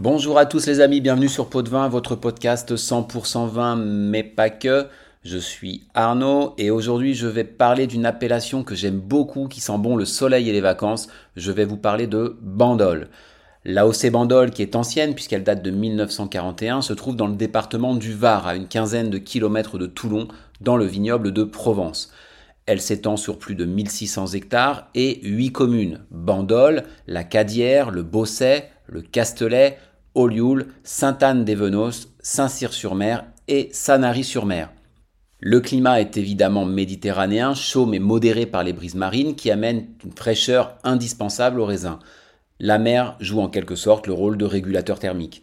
Bonjour à tous les amis, bienvenue sur Pot de Vin, votre podcast 100% vin, mais pas que. Je suis Arnaud et aujourd'hui je vais parler d'une appellation que j'aime beaucoup, qui sent bon le soleil et les vacances. Je vais vous parler de Bandol. L'AOC Bandol, qui est ancienne puisqu'elle date de 1941, se trouve dans le département du Var, à une quinzaine de kilomètres de Toulon, dans le vignoble de Provence. Elle s'étend sur plus de 1600 hectares et 8 communes. Bandol, la Cadière, le Bosset, le Castelet, Olioul, Sainte-Anne-des-Venos, Saint-Cyr-sur-Mer et Sanary-sur-Mer. Le climat est évidemment méditerranéen, chaud mais modéré par les brises marines qui amènent une fraîcheur indispensable au raisin. La mer joue en quelque sorte le rôle de régulateur thermique.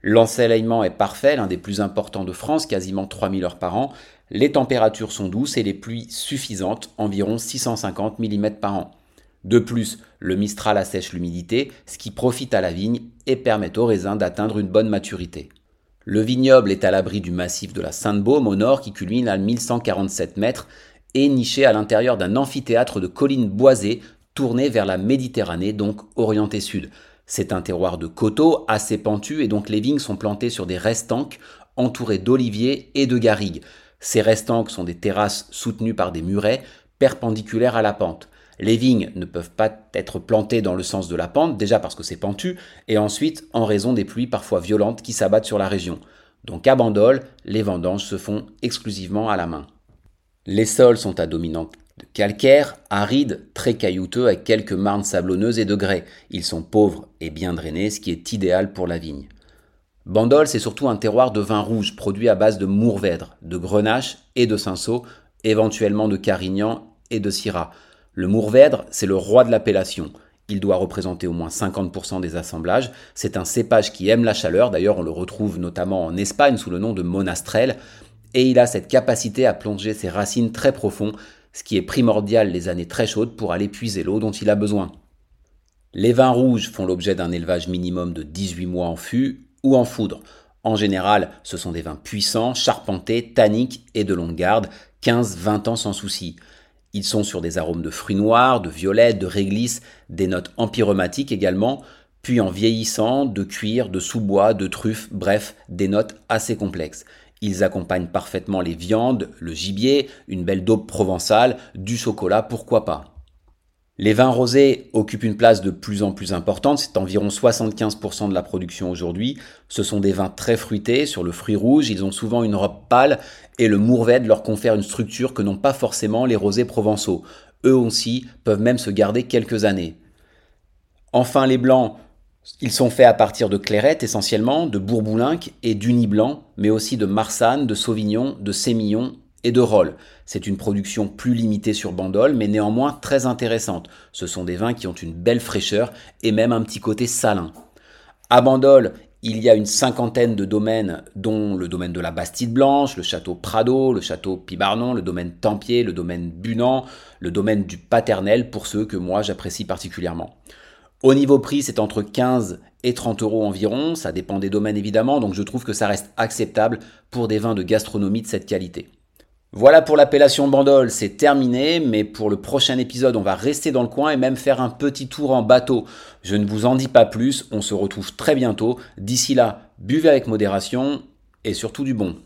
L'ensoleillement est parfait, l'un des plus importants de France, quasiment 3000 heures par an. Les températures sont douces et les pluies suffisantes, environ 650 mm par an. De plus, le Mistral assèche l'humidité, ce qui profite à la vigne et permet au raisin d'atteindre une bonne maturité. Le vignoble est à l'abri du massif de la Sainte-Baume au nord qui culmine à 1147 mètres et niché à l'intérieur d'un amphithéâtre de collines boisées tourné vers la Méditerranée, donc orienté sud. C'est un terroir de coteaux assez pentu et donc les vignes sont plantées sur des restanques entourées d'oliviers et de garrigues. Ces restanques sont des terrasses soutenues par des murets perpendiculaires à la pente. Les vignes ne peuvent pas être plantées dans le sens de la pente, déjà parce que c'est pentu, et ensuite en raison des pluies parfois violentes qui s'abattent sur la région. Donc à Bandol, les vendanges se font exclusivement à la main. Les sols sont à dominante calcaire, arides, très caillouteux avec quelques marnes sablonneuses et de grès. Ils sont pauvres et bien drainés, ce qui est idéal pour la vigne. Bandol, c'est surtout un terroir de vin rouge produit à base de Mourvèdre, de Grenache et de Cinsault, éventuellement de Carignan et de Syrah. Le Mourvèdre, c'est le roi de l'appellation. Il doit représenter au moins 50% des assemblages. C'est un cépage qui aime la chaleur, d'ailleurs on le retrouve notamment en Espagne sous le nom de Monastrel, et il a cette capacité à plonger ses racines très profond, ce qui est primordial les années très chaudes pour aller puiser l'eau dont il a besoin. Les vins rouges font l'objet d'un élevage minimum de 18 mois en fût ou en foudre. En général, ce sont des vins puissants, charpentés, tanniques et de longue garde, 15-20 ans sans souci. Ils sont sur des arômes de fruits noirs, de violet, de réglisse, des notes empyromatiques également, puis en vieillissant, de cuir, de sous-bois, de truffes, bref, des notes assez complexes. Ils accompagnent parfaitement les viandes, le gibier, une belle daube provençale, du chocolat, pourquoi pas. Les vins rosés occupent une place de plus en plus importante, c'est environ 75% de la production aujourd'hui. Ce sont des vins très fruités, sur le fruit rouge, ils ont souvent une robe pâle et le mourvèdre leur confère une structure que n'ont pas forcément les rosés provençaux. Eux aussi peuvent même se garder quelques années. Enfin les blancs, ils sont faits à partir de clairette essentiellement, de bourboulinque et d'uni blanc, mais aussi de marsanne, de sauvignon, de sémillon et de rôle. C'est une production plus limitée sur Bandol, mais néanmoins très intéressante. Ce sont des vins qui ont une belle fraîcheur et même un petit côté salin. À Bandol, il y a une cinquantaine de domaines, dont le domaine de la Bastide Blanche, le château Prado, le château Pibarnon, le domaine Tempier, le domaine Bunan, le domaine du Paternel, pour ceux que moi j'apprécie particulièrement. Au niveau prix, c'est entre 15 et 30 euros environ, ça dépend des domaines évidemment, donc je trouve que ça reste acceptable pour des vins de gastronomie de cette qualité. Voilà pour l'appellation Bandol, c'est terminé, mais pour le prochain épisode, on va rester dans le coin et même faire un petit tour en bateau. Je ne vous en dis pas plus, on se retrouve très bientôt. D'ici là, buvez avec modération et surtout du bon.